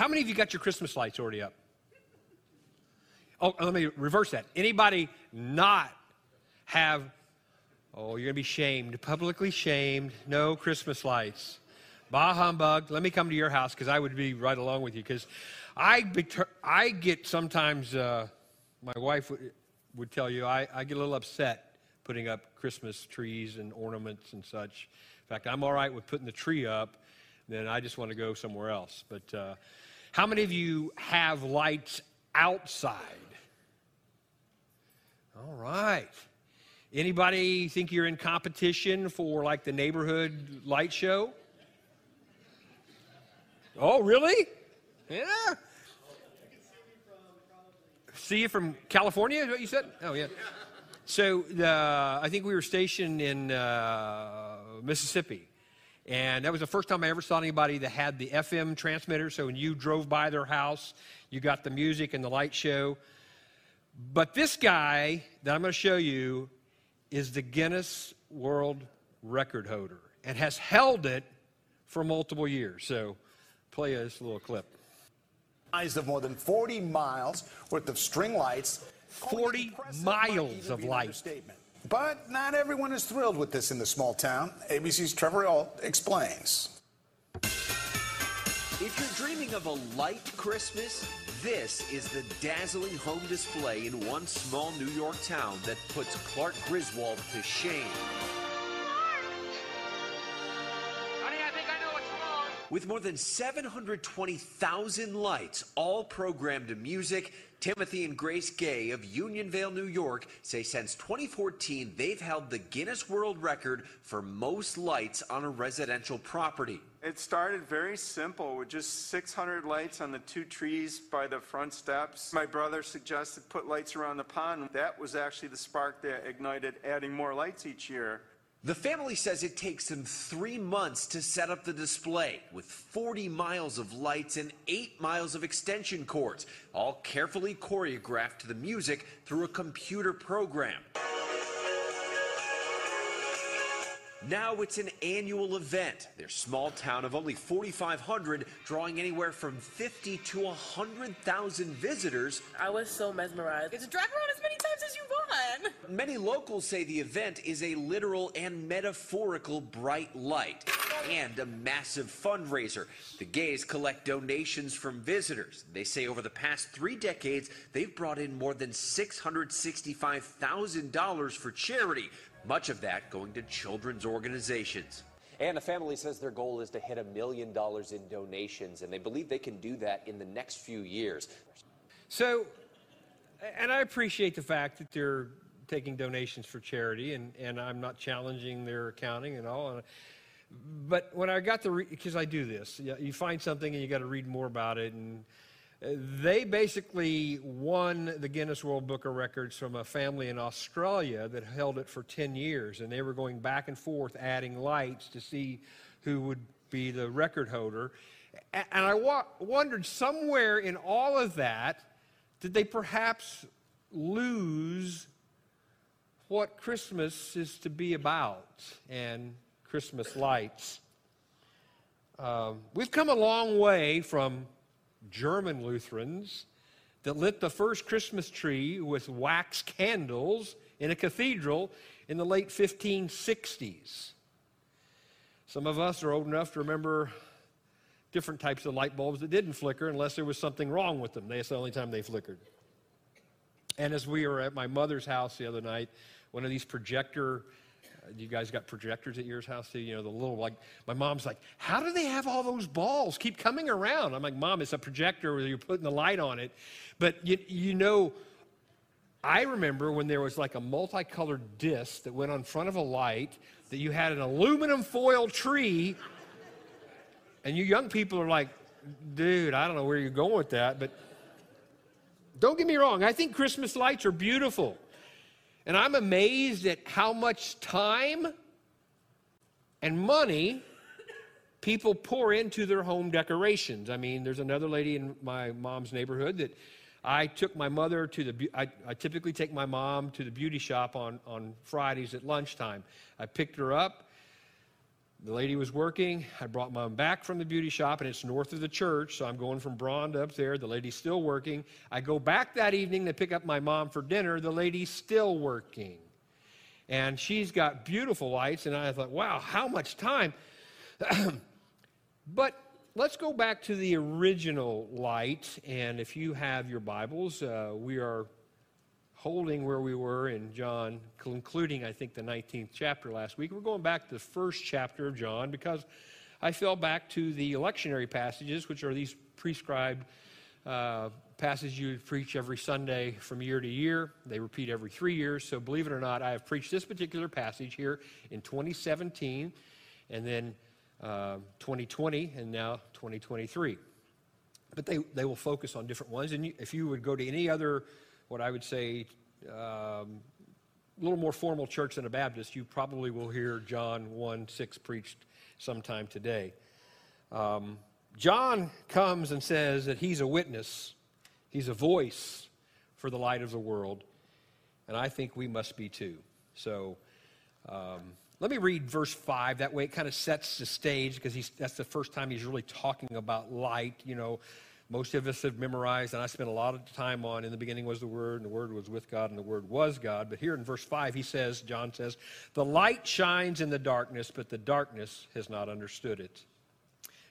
How many of you got your Christmas lights already up? Oh, let me reverse that. Anybody not have, oh, you're going to be shamed, publicly shamed, no Christmas lights. Bah humbug. Let me come to your house because I would be right along with you because I, I get sometimes, uh, my wife would, would tell you, I, I get a little upset putting up Christmas trees and ornaments and such. In fact, I'm all right with putting the tree up, then I just want to go somewhere else. But uh, how many of you have lights outside? All right. Anybody think you're in competition for like the neighborhood light show? Oh, really? Yeah. See you from California, is what you said? Oh, yeah. So I think we were stationed in uh, Mississippi. And that was the first time I ever saw anybody that had the FM transmitter. So when you drove by their house, you got the music and the light show. But this guy that I'm going to show you is the Guinness World Record holder and has held it for multiple years. So play this little clip. Eyes Of more than 40 miles worth of string lights. 40 miles of light. But not everyone is thrilled with this in the small town. ABC's Trevor Ault explains. If you're dreaming of a light Christmas, this is the dazzling home display in one small New York town that puts Clark Griswold to shame. With more than 720,000 lights, all programmed to music, Timothy and Grace Gay of Unionvale, New York say since 2014 they've held the Guinness World Record for most lights on a residential property. It started very simple with just 600 lights on the two trees by the front steps. My brother suggested put lights around the pond. That was actually the spark that ignited adding more lights each year. The family says it takes them three months to set up the display with 40 miles of lights and 8 miles of extension cords, all carefully choreographed to the music through a computer program. Now it's an annual event. Their small town of only 4,500 drawing anywhere from 50 to 100,000 visitors. I was so mesmerized. It's drive around as many times as you want. Many locals say the event is a literal and metaphorical bright light and a massive fundraiser. The Gays collect donations from visitors. They say over the past three decades, they've brought in more than $665,000 for charity, much of that going to children's organizations. And the family says their goal is to hit a million dollars in donations, and they believe they can do that in the next few years. So, and I appreciate the fact that they're taking donations for charity, and, and I'm not challenging their accounting and all. But when I got the, because I do this, you find something and you got to read more about it, and uh, they basically won the Guinness World Book of Records from a family in Australia that held it for 10 years. And they were going back and forth adding lights to see who would be the record holder. And I wa- wondered somewhere in all of that, did they perhaps lose what Christmas is to be about and Christmas lights? Um, we've come a long way from German Lutherans that lit the first Christmas tree with wax candles in a cathedral in the late 1560s. Some of us are old enough to remember different types of light bulbs that didn't flicker unless there was something wrong with them. That's the only time they flickered. And as we were at my mother's house the other night, one of these projector uh, you guys got projectors at your house too? You know, the little, like, my mom's like, how do they have all those balls keep coming around? I'm like, Mom, it's a projector where you're putting the light on it. But you, you know, I remember when there was like a multicolored disc that went on front of a light, that you had an aluminum foil tree, and you young people are like, dude, I don't know where you're going with that, but don't get me wrong, I think Christmas lights are beautiful. And I'm amazed at how much time and money people pour into their home decorations. I mean, there's another lady in my mom's neighborhood that I took my mother to the, I, I, typically take my mom to the beauty shop on, on Fridays at lunchtime. I picked her up. The lady was working. I brought mom back from the beauty shop, and it's north of the church, so I'm going from Braun up there. The lady's still working. I go back that evening to pick up my mom for dinner. The lady's still working. And she's got beautiful lights, and I thought, wow, how much time? but let's go back to the original light. And if you have your Bibles, uh, we are holding where we were in John, concluding, I think, the 19th chapter last week. We're going back to the first chapter of John because I fell back to the lectionary passages, which are these prescribed uh, passages you preach every Sunday from year to year. They repeat every three years. So, believe it or not, I have preached this particular passage here in 2017 and then uh, 2020 and now 2023. But they, they will focus on different ones. And you, if you would go to any other what I would say, um, a little more formal church than a Baptist, you probably will hear John 1 6 preached sometime today. Um, John comes and says that he's a witness, he's a voice for the light of the world, and I think we must be too. So um, let me read verse 5. That way it kind of sets the stage because that's the first time he's really talking about light, you know most of us have memorized, and I spent a lot of time on. In the beginning was the Word, and the Word was with God, and the Word was God. But here in verse 5, he says, John says, The light shines in the darkness, but the darkness has not understood it.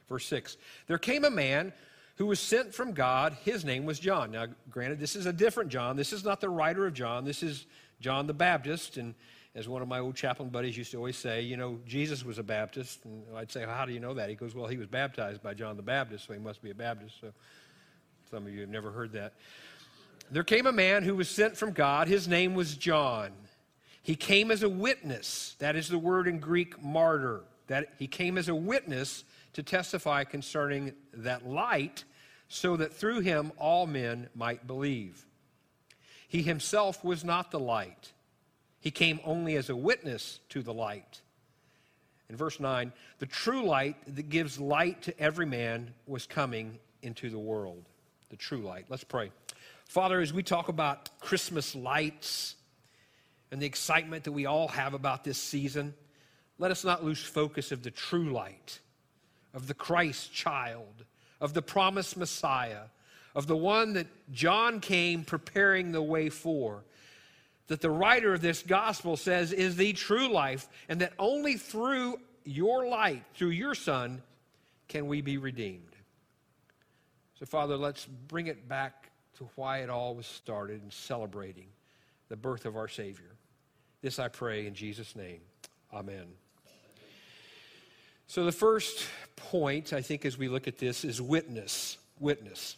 Verse 6, There came a man who was sent from God. His name was John. Now, granted, this is a different John. This is not the writer of John. This is John the Baptist. And as one of my old chaplain buddies used to always say, you know, Jesus was a Baptist. And I'd say, well, how do you know that? He goes, well, he was baptized by John the Baptist, so he must be a Baptist. So some of you have never heard that. There came a man who was sent from God. His name was John. He came as a witness. That is the word in Greek, martyr. That he came as a witness to testify concerning that light, so that through him all men might believe. He himself was not the light he came only as a witness to the light. In verse 9, the true light that gives light to every man was coming into the world. The true light. Let's pray. Father, as we talk about Christmas lights and the excitement that we all have about this season, let us not lose focus of the true light, of the Christ child, of the promised Messiah, of the one that John came preparing the way for that the writer of this gospel says is the true life, and that only through your light, through your Son, can we be redeemed. So, Father, let's bring it back to why it all was started and celebrating the birth of our Savior. This I pray in Jesus' name. Amen. So, the first point, I think, as we look at this, is witness. Witness.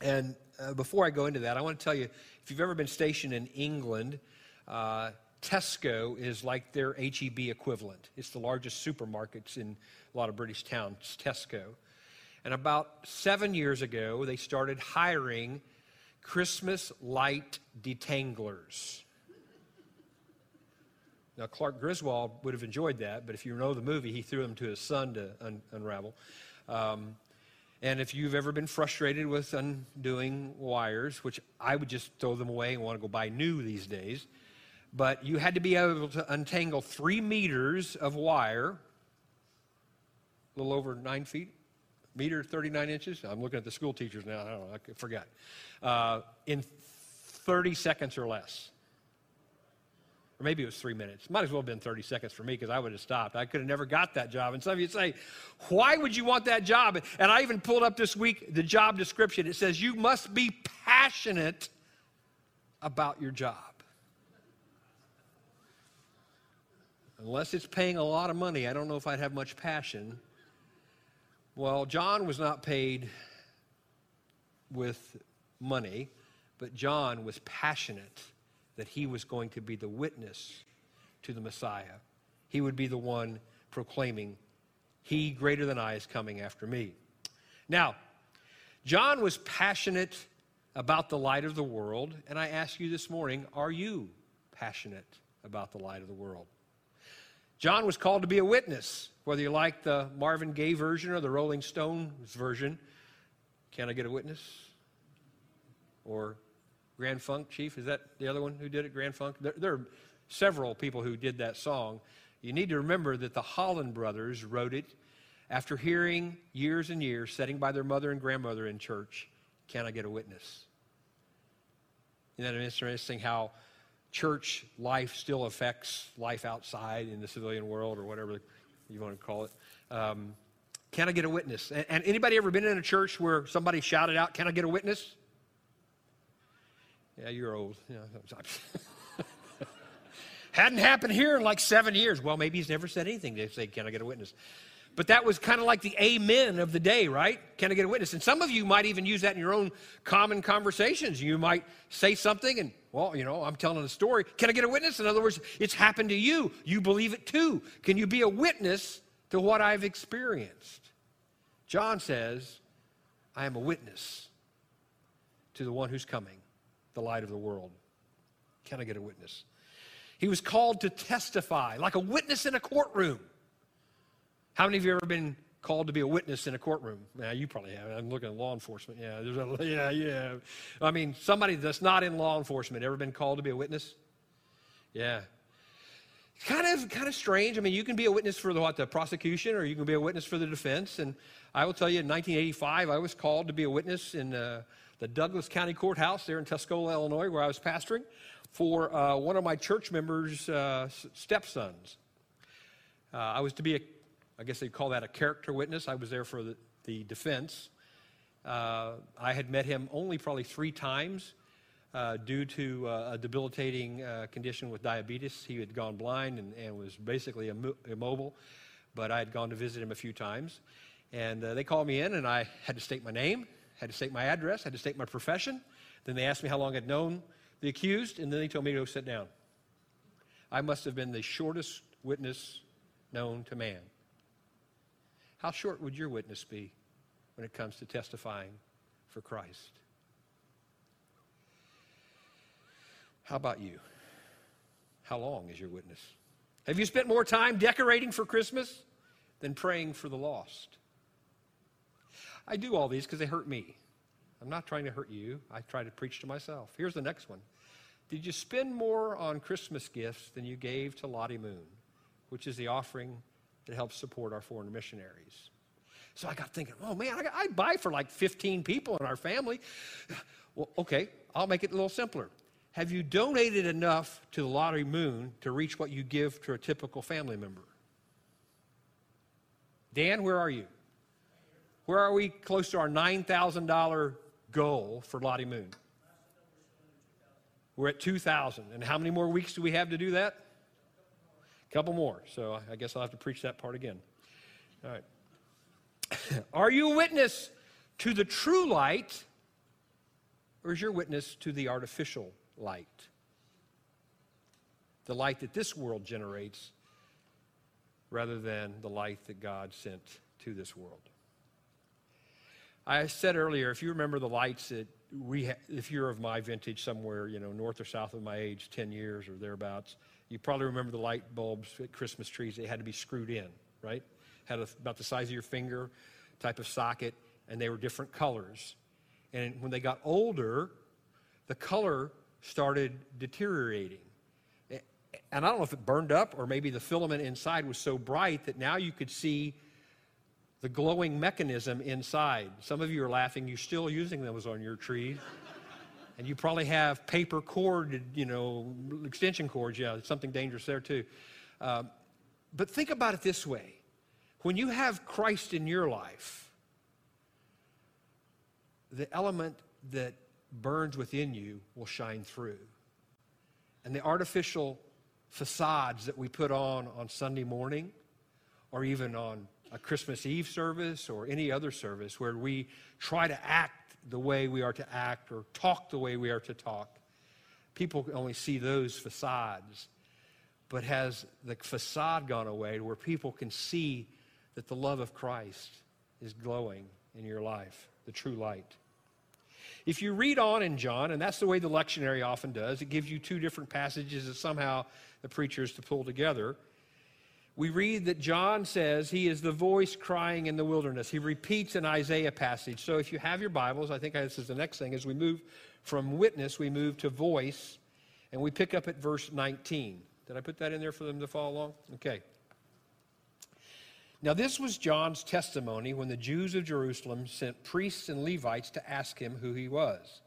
And uh, before I go into that, I want to tell you if you've ever been stationed in England, uh, Tesco is like their HEB equivalent. It's the largest supermarkets in a lot of British towns, Tesco. And about seven years ago, they started hiring Christmas light detanglers. Now, Clark Griswold would have enjoyed that, but if you know the movie, he threw them to his son to un- unravel. Um, and if you've ever been frustrated with undoing wires, which I would just throw them away and want to go buy new these days, but you had to be able to untangle three meters of wire, a little over nine feet, meter 39 inches. I'm looking at the school teachers now. I don't know, I forgot. Uh, in 30 seconds or less or maybe it was three minutes. Might as well have been 30 seconds for me because I would have stopped. I could have never got that job. And some of you say, why would you want that job? And I even pulled up this week the job description. It says, you must be passionate about your job. Unless it's paying a lot of money, I don't know if I'd have much passion. Well, John was not paid with money, but John was passionate that he was going to be the witness to the Messiah. He would be the one proclaiming, He greater than I is coming after me. Now, John was passionate about the light of the world, and I ask you this morning are you passionate about the light of the world? John was called to be a witness, whether you like the Marvin Gaye version or the Rolling Stones version. Can I get a witness? Or Grand Funk Chief, is that the other one who did it, Grand Funk? There, there, are several people who did that song. You need to remember that the Holland brothers wrote it after hearing years and years, sitting by their mother and grandmother in church, Can I get a witness? Isn't that interesting how church life still affects life outside in the civilian world or whatever you want to call it? Um, can I get a witness? And, and anybody ever been in a church where somebody shouted out, Can I get a witness? Yeah, you're old. Yeah, Hadn't happened here in like seven years. Well, maybe he's never said anything to say, Can I get a witness? But that was kind of like the amen of the day, right? Can I get a witness? And some of you might even use that in your own common conversations. You might say something and, well, you know, I'm telling a story. Can I get a witness? In other words, it's happened to you. You believe it too. Can you be a witness to what I've experienced? John says, I am a witness to the one who's coming, the light of the world. Can I get a witness? He was called to testify, like a witness in a courtroom. How many of you ever been called to be a witness in a courtroom? Yeah, you probably have. I'm looking at law enforcement. Yeah, a, yeah, yeah. I mean, somebody that's not in law enforcement ever been called to be a witness? Yeah. Kind of kind of strange. I mean, you can be a witness for the what the prosecution, or you can be a witness for the defense. And I will tell you, in 1985, I was called to be a witness in uh, the Douglas County Courthouse there in Tuscola, Illinois, where I was pastoring, for uh, one of my church members' uh, stepsons. Uh, I was to be a I guess they'd call that a character witness. I was there for the, the defense. Uh, I had met him only probably three times uh, due to uh, a debilitating condition with diabetes. He had gone blind and, and was basically Im- immobile, but I had gone to visit him a few times. And they called me in, and I had to state my name, had to state my address, had to state my profession. Then they asked me how long I'd known the accused, and then they told me to go sit down. I must have been the shortest witness known to man. How short would your witness be when it comes to testifying for Christ? How about you? How long is your witness? Have you spent more time decorating for Christmas than praying for the lost? I do all these because they hurt me. I'm not trying to hurt you. I try to preach to myself. Here's the next one. Did you spend more on Christmas gifts than you gave to Lottie Moon, which is the offering that helps support our foreign missionaries. So I got thinking, oh man, I, I buy for like 15 people in our family. Well, okay, I'll make it a little simpler. Have you donated enough to the Lottie Moon to reach what you give to a typical family member? Dan, where are you? Where are we close to our $9,000 goal for Lottie Moon? We're at 2,000. And how many more weeks do we have to do that? A couple more. So I guess I'll have to preach that part again. All right. Are you a witness to the true light, or is your witness to the artificial light? The light that this world generates rather than the light that God sent to this world. I said earlier, if you remember the lights that we, ha- if you're of my vintage somewhere, you know, north or south of my age, 10 years or thereabouts, you probably remember the light bulbs at Christmas trees. They had to be screwed in, right? Had a, about the size of your finger type of socket, and they were different colors. And when they got older, the color started deteriorating. And I don't know if it burned up or maybe the filament inside was so bright that now you could see the glowing mechanism inside. Some of you are laughing, you're still using those on your tree and you probably have paper cord, you know, extension cords. Yeah, something dangerous there too. Uh, but think about it this way when you have Christ in your life, the element that burns within you will shine through. And the artificial facades that we put on on Sunday morning or even on a Christmas Eve service or any other service where we try to act the way we are to act or talk the way we are to talk. People only see those facades. But has the facade gone away to where people can see that the love of Christ is glowing in your life, the true light? If you read on in John, and that's the way the lectionary often does, it gives you two different passages that somehow the preacher is to pull together we read that John says he is the voice crying in the wilderness. He repeats an Isaiah passage. So if you have your Bibles, I think this is the next thing. As we move from witness, we move to voice, and we pick up at verse 19. Did I put that in there for them to follow along? Okay. Now, this was John's testimony when the Jews of Jerusalem sent priests and Levites to ask him who he was.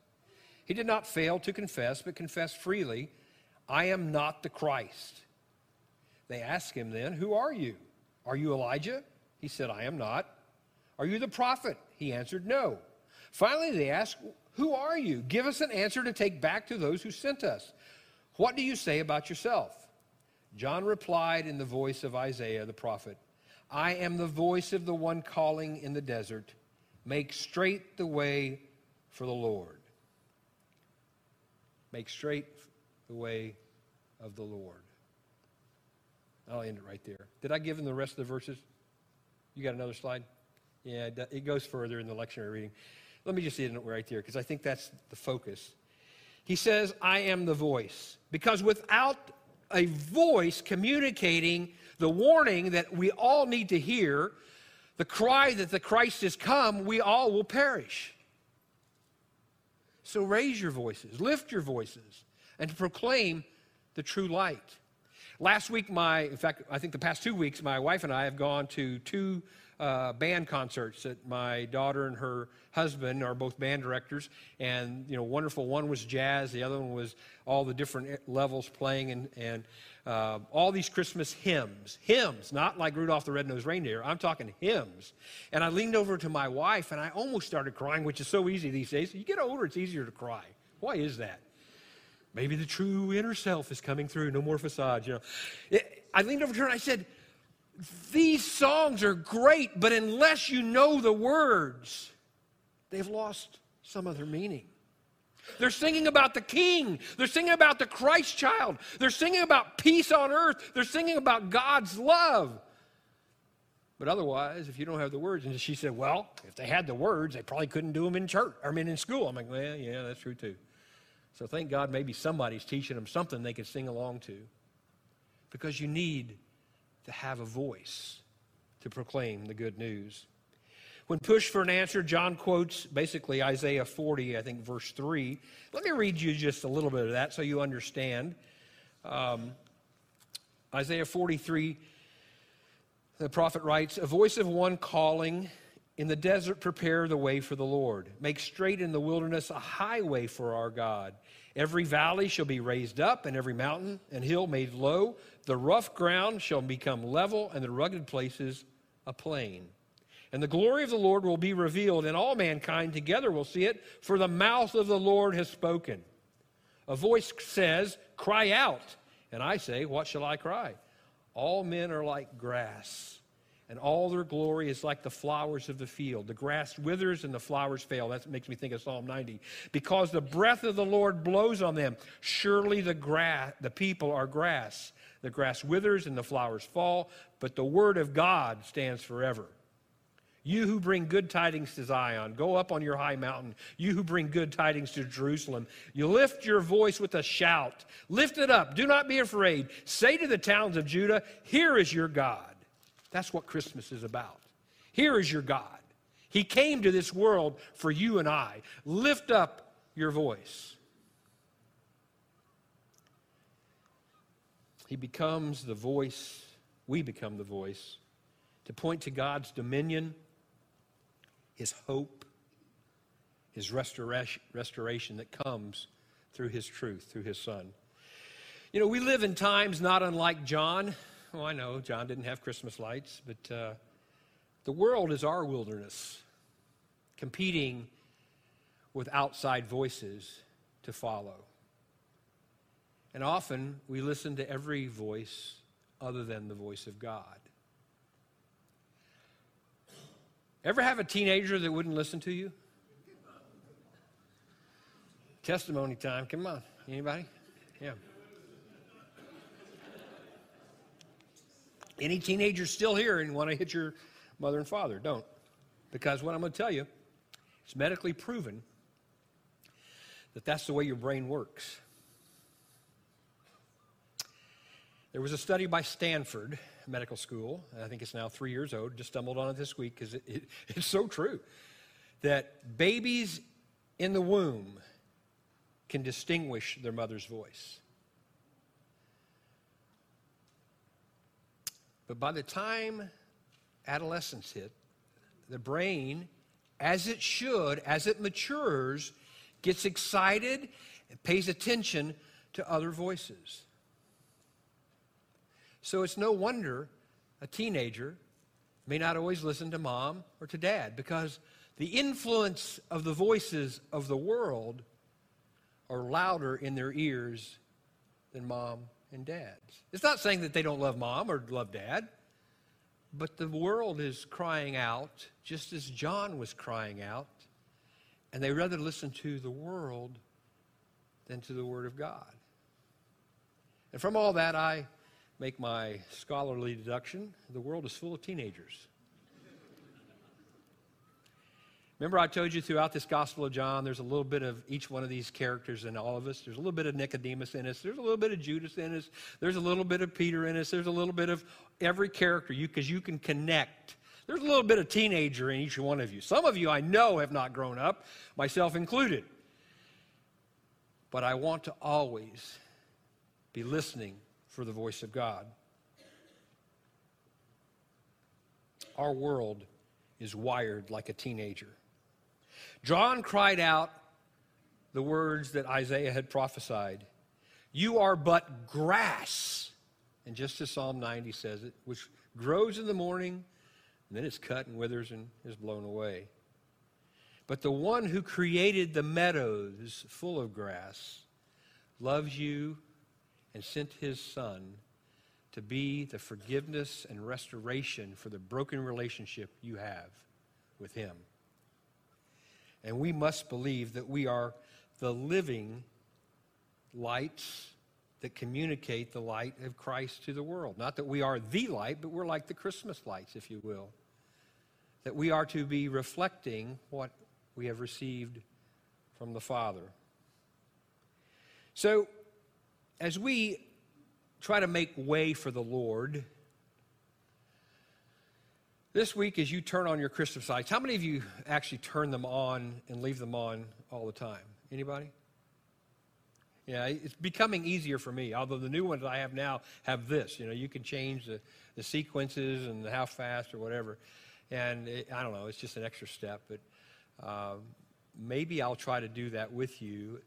He did not fail to confess, but confessed freely, I am not the Christ. They asked him then, Who are you? Are you Elijah? He said, I am not. Are you the prophet? He answered, No. Finally, they asked, Who are you? Give us an answer to take back to those who sent us. What do you say about yourself? John replied in the voice of Isaiah the prophet I am the voice of the one calling in the desert, make straight the way for the Lord. Make straight the way of the Lord. I'll end it right there. Did I give him the rest of the verses? You got another slide? Yeah, it goes further in the lectionary reading. Let me just end it right there because I think that's the focus. He says, I am the voice. Because without a voice communicating the warning that we all need to hear, the cry that the Christ has come, we all will perish. So raise your voices, lift your voices, and proclaim the true light. Last week, my, in fact, I think the past two weeks, my wife and I have gone to two uh, band concerts that my daughter and her husband are both band directors, and you know, wonderful. One was jazz, the other one was all the different levels playing, and and uh, all these Christmas hymns, hymns, not like Rudolph the Red-Nosed Reindeer. I'm talking hymns. And I leaned over to my wife, and I almost started crying, which is so easy these days. You get older, it's easier to cry. Why is that? Maybe the true inner self is coming through. No more facade, you know. I leaned over to her and I said, these songs are great, but unless you know the words, they've lost some of their meaning. They're singing about the king. They're singing about the Christ child. They're singing about peace on earth. They're singing about God's love. But otherwise, if you don't have the words, and she said, well, if they had the words, they probably couldn't do them in church, I mean, in school. I'm like, well, yeah, that's true too. So thank God maybe somebody's teaching them something they can sing along to. Because you need to have a voice to proclaim the good news. When pushed for an answer, John quotes basically Isaiah 40, I think, verse 3. Let me read you just a little bit of that so you understand. Um, Isaiah 43, the prophet writes, A voice of one calling, In the desert, prepare the way for the Lord. Make straight in the wilderness a highway for our God. Every valley shall be raised up, and every mountain and hill made low. The rough ground shall become level, and the rugged places a plain. And the glory of the Lord will be revealed, and all mankind together will see it, for the mouth of the Lord has spoken. A voice says, Cry out. And I say, What shall I cry? All men are like grass and all their glory is like the flowers of the field. The grass withers and the flowers fail. That makes me think of Psalm 90. Because the breath of the Lord blows on them, surely the grass, the people are grass. The grass withers and the flowers fall, but the word of God stands forever. You who bring good tidings to Zion, go up on your high mountain. You who bring good tidings to Jerusalem, you lift your voice with a shout. Lift it up. Do not be afraid. Say to the towns of Judah, Here is your God. That's what Christmas is about. Here is your God. He came to this world for you and I. Lift up your voice. He becomes the voice, we become the voice, to point to God's dominion, His hope, His restoration, restoration that comes through His truth, through His Son. You know, we live in times not unlike John. Oh, I know, John didn't have Christmas lights, but uh, the world is our wilderness, competing with outside voices to follow. And often we listen to every voice other than the voice of God. Ever have a teenager that wouldn't listen to you? Testimony time. Come on. Anybody? Yeah. Any teenagers still here and want to hit your mother and father? Don't. Because what I'm going to tell you, it's medically proven that that's the way your brain works. There was a study by Stanford Medical School, I think it's now three years old, just stumbled on it this week because it, it, it's so true, that babies in the womb can distinguish their mother's voice. But by the time adolescence hit, the brain, as it should, as it matures, gets excited and pays attention to other voices. So it's no wonder a teenager may not always listen to mom or to dad because the influence of the voices of the world are louder in their ears than mom and dad's. It's not saying that they don't love mom or love dad, but the world is crying out just as John was crying out, and they rather listen to the world than to the Word of God. And from all that, I make my scholarly deduction the world is full of teenagers. Remember, I told you throughout this Gospel of John, there's a little bit of each one of these characters in all of us. There's a little bit of Nicodemus in us. There's a little bit of Judas in us. There's a little bit of Peter in us. There's a little bit of every character you because you can connect. There's a little bit of teenager in each one of you. Some of you I know have not grown up, myself included. But I want to always be listening for the voice of God. Our world is wired like a teenager. John cried out the words that Isaiah had prophesied You are but grass. And just as Psalm 90 says it, which grows in the morning, and then it's cut and withers and is blown away. But the one who created the meadows full of grass loves you and sent his son to be the forgiveness and restoration for the broken relationship you have with him. And we must believe that we are the living lights that communicate the light of Christ to the world. Not that we are the light, but we're like the Christmas lights, if you will. That we are to be reflecting what we have received from the Father. So, as we try to make way for the Lord, this week, as you turn on your Christmas lights, how many of you actually turn them on and leave them on all the time? Anybody? Yeah, it's becoming easier for me. Although the new ones I have now have this. You know, you can change the, the sequences and how fast or whatever. And it, I don't know, it's just an extra step. But uh, maybe I'll try to do that with you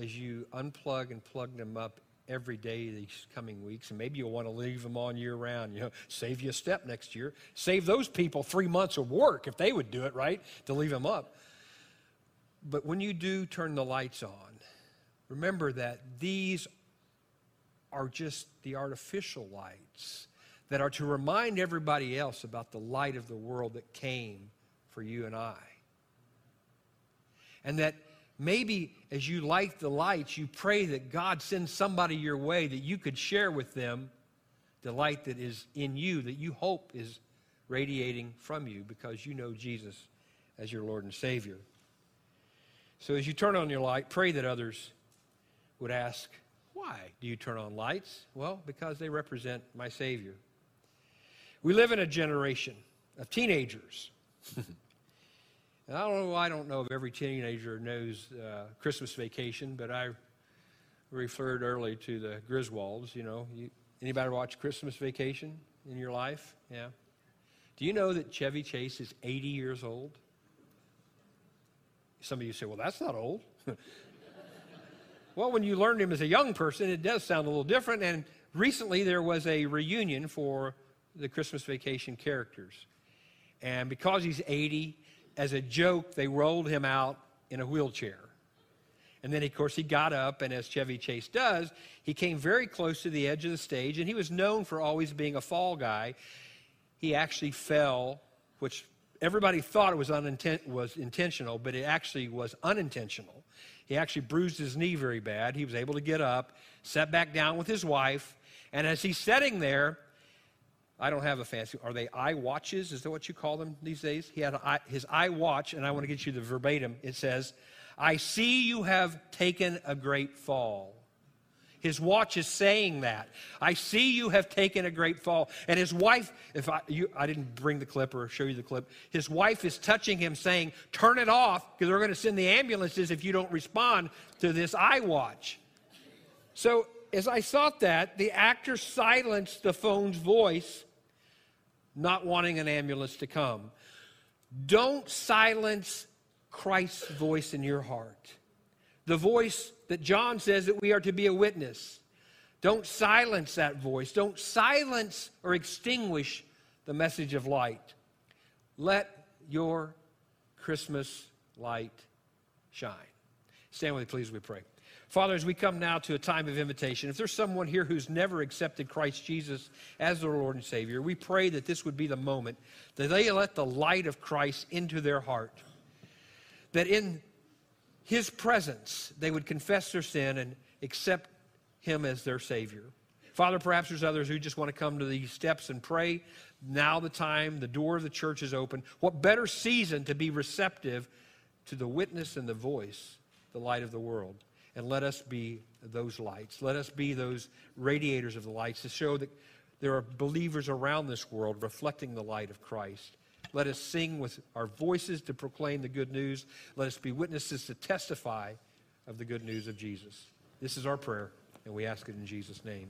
as you unplug and plug them up every day these coming weeks, and maybe you'll want to leave them on year round. You know, save you a step next year. Save those people three months of work if they would do it, right? To leave them up. But when you do turn the lights on, remember that these are just the artificial lights that are to remind everybody else about the light of the world that came for you and I. And that maybe as you light the lights, you pray that God sends somebody your way that you could share with them the light that is in you, that you hope is radiating from you because you know Jesus as your Lord and Savior. So as you turn on your light, pray that others would ask, Why do you turn on lights? Well, because they represent my Savior. We live in a generation of teenagers. And I don't know, I don't know if every teenager knows uh, Christmas vacation, but I referred early to the Griswolds. You know, you, anybody watch Christmas Vacation in your life? Yeah. Do you know that Chevy Chase is 80 years old? Some of you say, well, that's not old. well, when you learned him as a young person, it does sound a little different. And recently there was a reunion for the Christmas Vacation characters. And because he's 80, as a joke, they rolled him out in a wheelchair. And then, of course, he got up, and as Chevy Chase does, he came very close to the edge of the stage, and he was known for always being a fall guy. He actually fell, which everybody thought was, uninten- was intentional, but it actually was unintentional. He actually bruised his knee very bad. He was able to get up, sat back down with his wife, and as he's sitting there, I don't have a fancy. Are they iWatches? Is that what you call them these days? He had eye, his iWatch, and I want to get you the verbatim. It says, I see you have taken a great fall. His watch is saying that. I see you have taken a great fall. And his wife, if I, you, I didn't bring the clip or show you the clip, his wife is touching him saying, Turn it off because we're going to send the ambulances if you don't respond to this iWatch. So as I thought that, the actor silenced the phone's voice not wanting an ambulance to come. Don't silence Christ's voice in your heart. The voice that John says that we are to be a witness. Don't silence that voice. Don't silence or extinguish the message of light. Let your Christmas light shine. Stand with me, please, we pray. Father, as we come now to a time of invitation, if there's someone here who's never accepted Christ Jesus as their Lord and Savior, we pray that this would be the moment that they let the light of Christ into their heart. That in His presence, they would confess their sin and accept Him as their Savior. Father, perhaps there's others who just want to come to these steps and pray. Now, the time, the door of the church is open. What better season to be receptive to the witness and the voice, the light of the world? And let us be those lights. Let us be those radiators of the lights to show that there are believers around this world reflecting the light of Christ. Let us sing with our voices to proclaim the good news. Let us be witnesses to testify of the good news of Jesus. This is our prayer, and we ask it in Jesus' name.